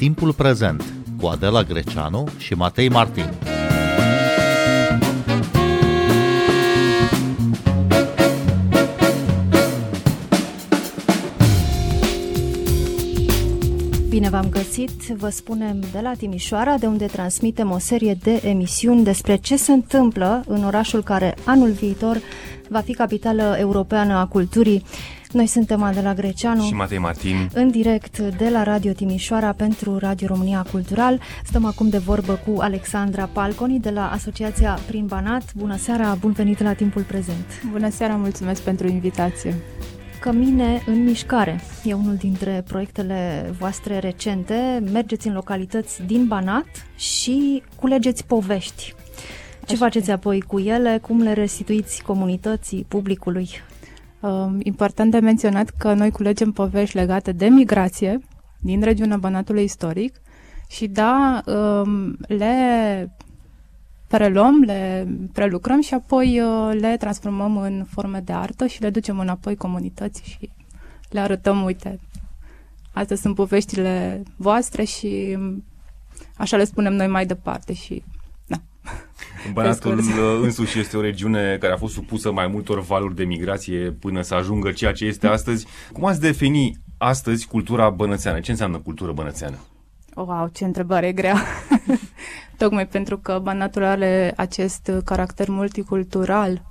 Timpul Prezent cu Adela Greceanu și Matei Martin. Bine v-am găsit, vă spunem de la Timișoara, de unde transmitem o serie de emisiuni despre ce se întâmplă în orașul care anul viitor va fi capitală europeană a culturii. Noi suntem Adela Greceanu și Matei Martin în direct de la Radio Timișoara pentru Radio România Cultural. Stăm acum de vorbă cu Alexandra Palconi de la Asociația Prin Banat. Bună seara, bun venit la timpul prezent. Bună seara, mulțumesc pentru invitație. Cămine în mișcare. E unul dintre proiectele voastre recente. Mergeți în localități din Banat și culegeți povești. Ce Așa faceți apoi cu ele? Cum le restituiți comunității, publicului? Uh, important de menționat că noi culegem povești legate de migrație din regiunea Banatului istoric și da, uh, le preluăm, le prelucrăm și apoi uh, le transformăm în forme de artă și le ducem înapoi comunității și le arătăm, uite, astea sunt poveștile voastre și așa le spunem noi mai departe și da. Banatul uh, însuși este o regiune care a fost supusă mai multor valuri de migrație până să ajungă ceea ce este astăzi. Cum ați defini astăzi cultura bănățeană? Ce înseamnă cultură bănățeană? Wow, ce întrebare grea! Tocmai pentru că Banatul are acest caracter multicultural.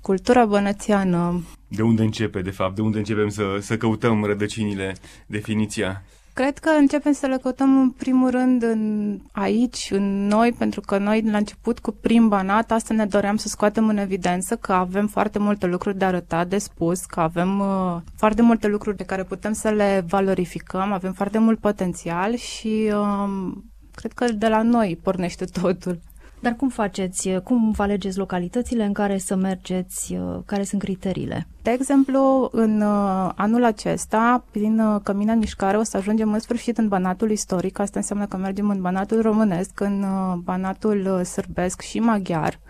Cultura bănățeană... De unde începe, de fapt? De unde începem să, să căutăm rădăcinile, definiția? Cred că începem să le căutăm în primul rând în, aici, în noi, pentru că noi la început cu prim banat, asta ne doream să scoatem în evidență că avem foarte multe lucruri de arătat, de spus, că avem uh, foarte multe lucruri pe care putem să le valorificăm, avem foarte mult potențial și uh, cred că de la noi pornește totul. Dar cum faceți? Cum vă alegeți localitățile în care să mergeți? Care sunt criteriile? De exemplu, în uh, anul acesta, prin uh, Cămina Mișcare, o să ajungem în sfârșit în Banatul istoric. Asta înseamnă că mergem în Banatul românesc, în uh, Banatul sârbesc și maghiar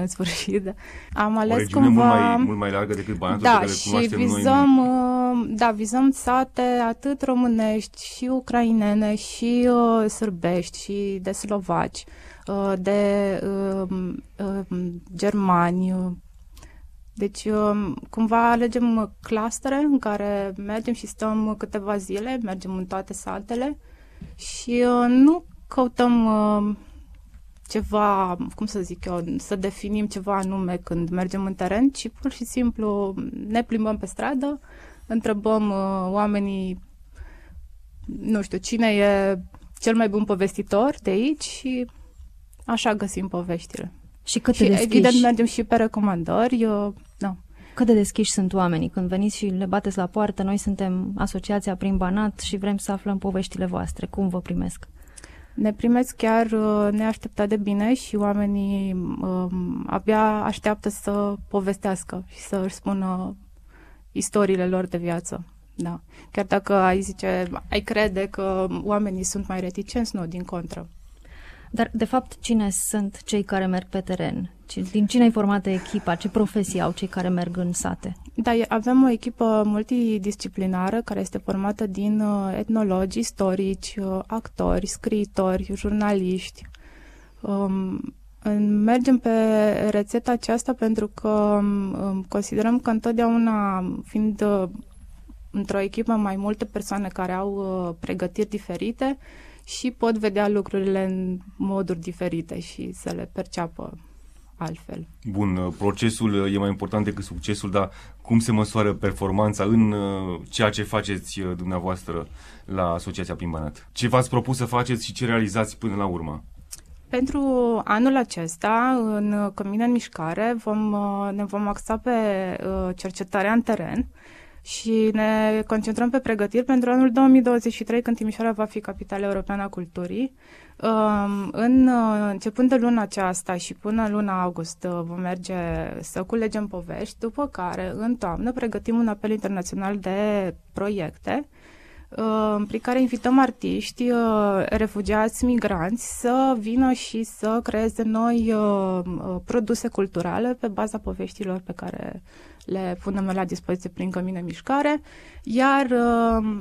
în sfârșit. Am ales o cumva... mult mai, mult mai largă decât Banatul da, pe care și vizăm, noi. Da, vizăm sate atât românești și ucrainene și uh, sârbești și de slovaci. Uh, de um, um, germani. Deci, um, cumva alegem clustere în care mergem și stăm câteva zile, mergem în toate satele și uh, nu căutăm ceva, cum să zic eu, să definim ceva anume când mergem în teren, ci pur și simplu ne plimbăm pe stradă, întrebăm uh, oamenii, nu știu, cine e cel mai bun povestitor de aici și Așa găsim poveștile. Și cât și de deschiși? evident mergem și pe recomandări. Eu, da. Cât de deschiși sunt oamenii? Când veniți și le bateți la poartă, noi suntem asociația prin Banat și vrem să aflăm poveștile voastre. Cum vă primesc? Ne primesc chiar uh, neașteptat de bine și oamenii um, abia așteaptă să povestească și să își spună istoriile lor de viață. Da. Chiar dacă ai zice, ai crede că oamenii sunt mai reticenți, nu, din contră. Dar, de fapt, cine sunt cei care merg pe teren? Din cine ai formată echipa? Ce profesii au cei care merg în sate? Da, avem o echipă multidisciplinară care este formată din uh, etnologi, istorici, uh, actori, scriitori, jurnaliști. Um, mergem pe rețeta aceasta pentru că um, considerăm că întotdeauna, fiind uh, într-o echipă mai multe persoane care au pregătiri diferite, și pot vedea lucrurile în moduri diferite și să le perceapă altfel. Bun, uh, procesul uh, e mai important decât succesul, dar cum se măsoară performanța în uh, ceea ce faceți dumneavoastră la Asociația Pimbanat? Ce v-ați propus să faceți și ce realizați până la urmă? Pentru anul acesta, în Cămine în Mișcare, vom, ne vom axa pe cercetarea în teren și ne concentrăm pe pregătiri pentru anul 2023, când Timișoara va fi capitala europeană a culturii. Um, în, uh, începând de luna aceasta și până luna august uh, vom merge să culegem povești, după care în toamnă pregătim un apel internațional de proiecte uh, prin care invităm artiști, uh, refugiați, migranți să vină și să creeze noi uh, produse culturale pe baza poveștilor pe care le punem la dispoziție prin Cămine Mișcare, iar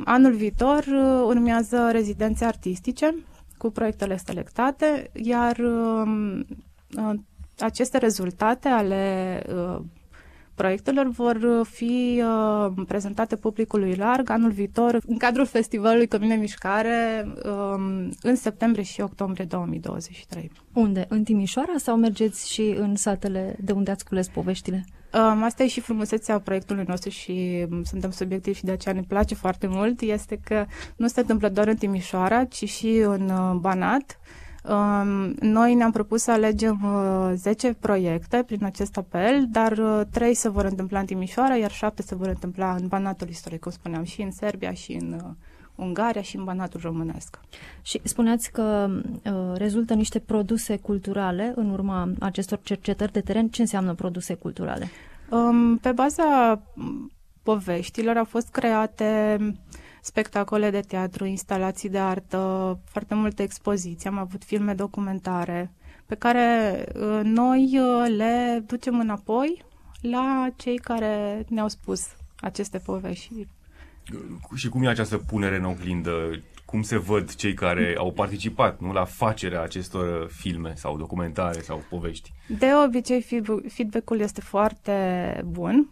anul viitor urmează rezidențe artistice cu proiectele selectate, iar aceste rezultate ale proiectelor vor fi uh, prezentate publicului larg anul viitor în cadrul festivalului Cămine Mișcare um, în septembrie și octombrie 2023. Unde? În Timișoara sau mergeți și în satele de unde ați cules poveștile? Um, asta e și frumusețea proiectului nostru și um, suntem subiectivi și de aceea ne place foarte mult, este că nu se întâmplă doar în Timișoara, ci și în uh, Banat, noi ne-am propus să alegem 10 uh, proiecte prin acest apel, dar 3 uh, se vor întâmpla în Timișoara, iar 7 se vor întâmpla în Banatul istoric, cum spuneam, și în Serbia, și în uh, Ungaria și în Banatul românesc. Și spuneați că uh, rezultă niște produse culturale în urma acestor cercetări de teren. Ce înseamnă produse culturale? Um, pe baza poveștilor au fost create uh, spectacole de teatru, instalații de artă, foarte multe expoziții, am avut filme documentare pe care uh, noi uh, le ducem înapoi la cei care ne-au spus aceste povești. Și cum e această punere în oglindă? Cum se văd cei care au participat nu, la facerea acestor filme sau documentare sau povești? De obicei, feedback-ul este foarte bun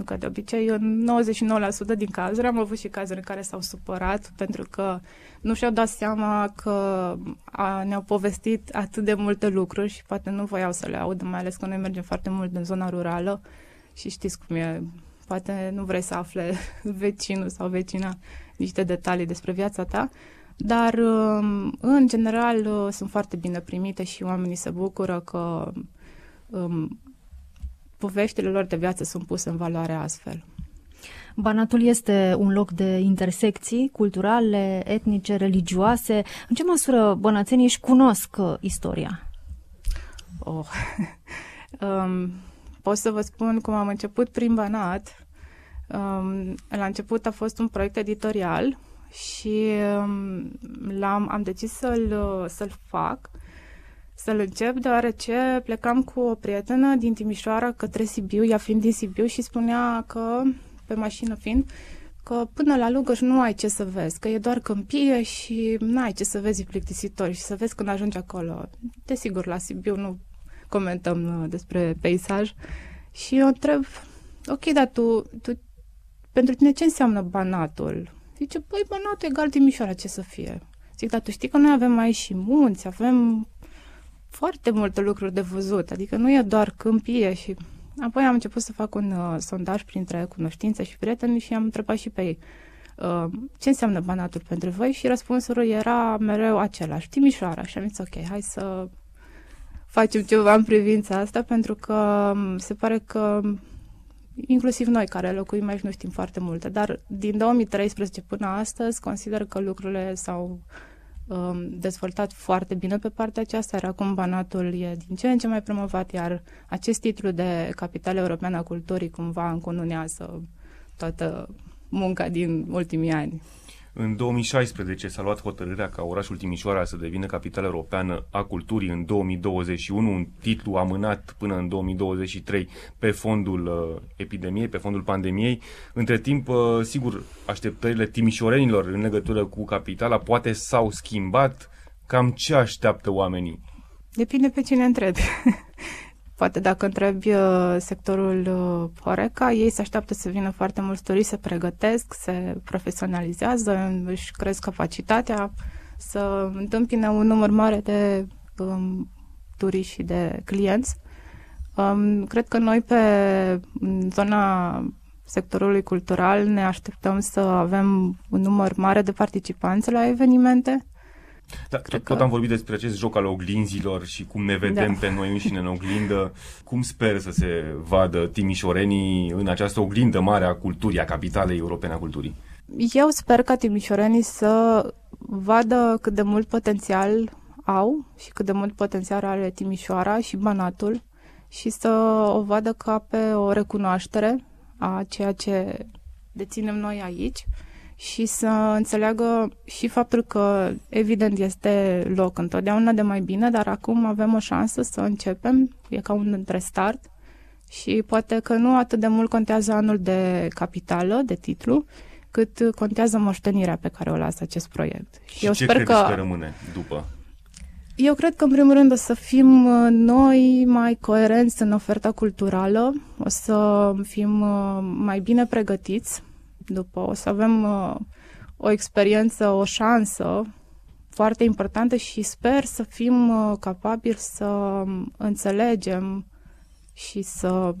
nu că de obicei, în 99% din cazuri am avut și cazuri în care s-au supărat pentru că nu și-au dat seama că a, ne-au povestit atât de multe lucruri și poate nu voiau să le audă, mai ales că noi mergem foarte mult în zona rurală și știți cum e, poate nu vrei să afle vecinul sau vecina niște detalii despre viața ta, dar um, în general uh, sunt foarte bine primite și oamenii se bucură că um, poveștile lor de viață sunt puse în valoare astfel. Banatul este un loc de intersecții culturale, etnice, religioase. În ce măsură bănațenii își cunosc uh, istoria? Oh. um, pot să vă spun cum am început prin Banat. Um, la început a fost un proiect editorial și um, l-am, am decis să-l, uh, să-l fac să-l încep, deoarece plecam cu o prietenă din Timișoara către Sibiu, ea fiind din Sibiu și spunea că, pe mașină fiind, că până la Lugăș nu ai ce să vezi, că e doar câmpie și nu ai ce să vezi plictisitor și să vezi când ajungi acolo. Desigur, la Sibiu nu comentăm uh, despre peisaj și eu întreb, ok, dar tu, tu pentru tine ce înseamnă banatul? Zice, păi banatul egal Timișoara, ce să fie? Zic, dar tu știi că noi avem aici și munți, avem foarte multe lucruri de văzut, adică nu e doar câmpie și... Apoi am început să fac un uh, sondaj printre cunoștințe și prieteni și am întrebat și pe ei uh, ce înseamnă Banatul pentru voi și răspunsul era mereu același, Timișoara. Și am zis, ok, hai să facem ceva în privința asta, pentru că um, se pare că inclusiv noi care locuim aici nu știm foarte multe, dar din 2013 până astăzi consider că lucrurile s-au Um, dezvoltat foarte bine pe partea aceasta, iar acum Banatul e din ce în ce mai promovat, iar acest titlu de capitală europeană a culturii cumva încununează toată munca din ultimii ani. În 2016 s-a luat hotărârea ca orașul Timișoara să devină capitală europeană a culturii în 2021, un titlu amânat până în 2023 pe fondul uh, epidemiei, pe fondul pandemiei. Între timp, uh, sigur, așteptările timișorenilor în legătură cu capitala poate s-au schimbat. Cam ce așteaptă oamenii? Depinde pe cine întrebi. Poate dacă întrebi uh, sectorul uh, Horeca, ei se așteaptă să vină foarte mulți turiști, se pregătesc, se profesionalizează, își cresc capacitatea, să întâmpine un număr mare de um, turiști și de clienți. Um, cred că noi pe zona sectorului cultural ne așteptăm să avem un număr mare de participanți la evenimente da, tot, că... tot am vorbit despre acest joc al oglinzilor și cum ne vedem da. pe noi înșine în oglindă. Cum sper să se vadă timișorenii în această oglindă mare a culturii, a capitalei europene a culturii? Eu sper ca timișorenii să vadă cât de mult potențial au și cât de mult potențial are Timișoara și Banatul și să o vadă ca pe o recunoaștere a ceea ce deținem noi aici și să înțeleagă și faptul că, evident, este loc întotdeauna de mai bine, dar acum avem o șansă să începem, e ca un restart și poate că nu atât de mult contează anul de capitală, de titlu, cât contează moștenirea pe care o lasă acest proiect. Și Eu ce sper că... că rămâne după? Eu cred că, în primul rând, o să fim uh, noi mai coerenți în oferta culturală, o să fim uh, mai bine pregătiți după, o să avem uh, o experiență, o șansă foarte importantă și sper să fim capabili să um, înțelegem și să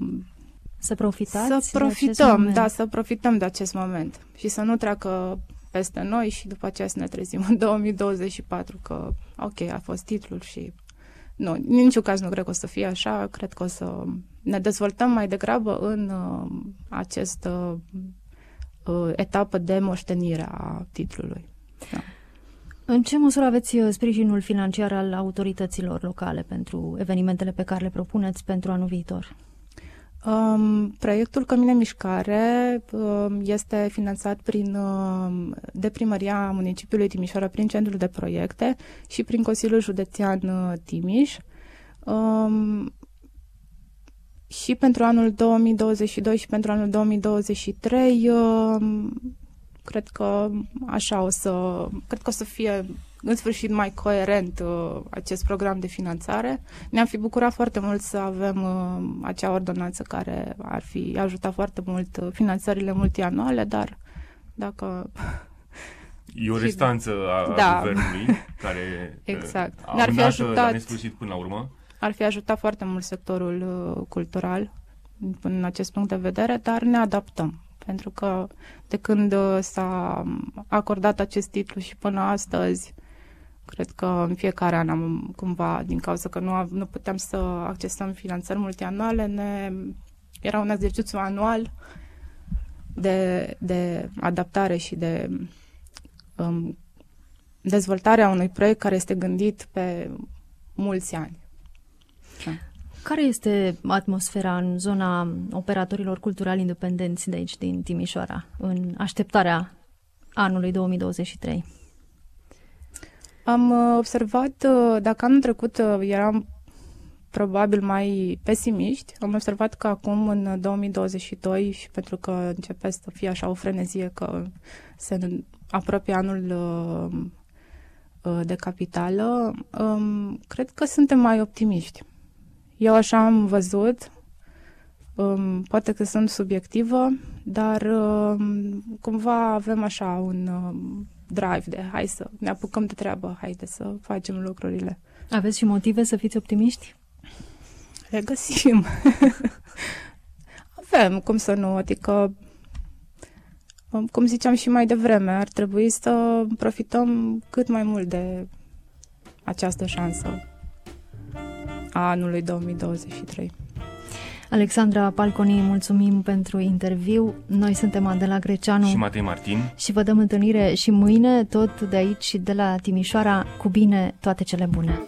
să profitați Să profităm, da, să profităm de acest moment și să nu treacă peste noi și după aceea să ne trezim în 2024 că, ok, a fost titlul și nu, în niciun caz nu cred că o să fie așa, cred că o să ne dezvoltăm mai degrabă în uh, această uh, etapă de moștenire a titlului. Da. În ce măsură aveți uh, sprijinul financiar al autorităților locale pentru evenimentele pe care le propuneți pentru anul viitor? Um, proiectul Cămine Mișcare um, este finanțat prin, um, de primăria municipiului Timișoara prin centrul de proiecte și prin Consiliul Județean uh, Timiș. Um, și pentru anul 2022 și pentru anul 2023 um, cred că așa o să cred că o să fie în sfârșit mai coerent uh, acest program de finanțare. Ne-am fi bucurat foarte mult să avem uh, acea ordonanță care ar fi ajutat foarte mult uh, finanțările multianuale, dar dacă E o restanță a, da. guvernului care exact. a Ne-ar fi ajutat nesfârșit până la urmă. Ar fi ajutat foarte mult sectorul uh, cultural în acest punct de vedere, dar ne adaptăm. Pentru că de când s-a acordat acest titlu și până astăzi Cred că în fiecare an am cumva, din cauza că nu, nu puteam să accesăm finanțări multianuale, ne, era un exercițiu anual de, de adaptare și de um, dezvoltarea unui proiect care este gândit pe mulți ani. Da. Care este atmosfera în zona operatorilor culturali independenți de aici, din Timișoara, în așteptarea anului 2023? Am uh, observat, uh, dacă anul trecut uh, eram probabil mai pesimiști, am observat că acum, în 2022, și pentru că începe să fie așa o frenezie că se apropie anul de capitală, um, cred că suntem mai optimiști. Eu așa am văzut, um, poate că sunt subiectivă, dar um, cumva avem așa un drive de hai să ne apucăm de treabă, haide să facem lucrurile. Aveți și motive să fiți optimiști? Le găsim. Avem, cum să nu, adică um, cum ziceam și mai devreme, ar trebui să profităm cât mai mult de această șansă a anului 2023. Alexandra Palconi, mulțumim pentru interviu. Noi suntem Adela Greceanu și Matei Martin și vă dăm întâlnire și mâine, tot de aici, de la Timișoara, cu bine, toate cele bune.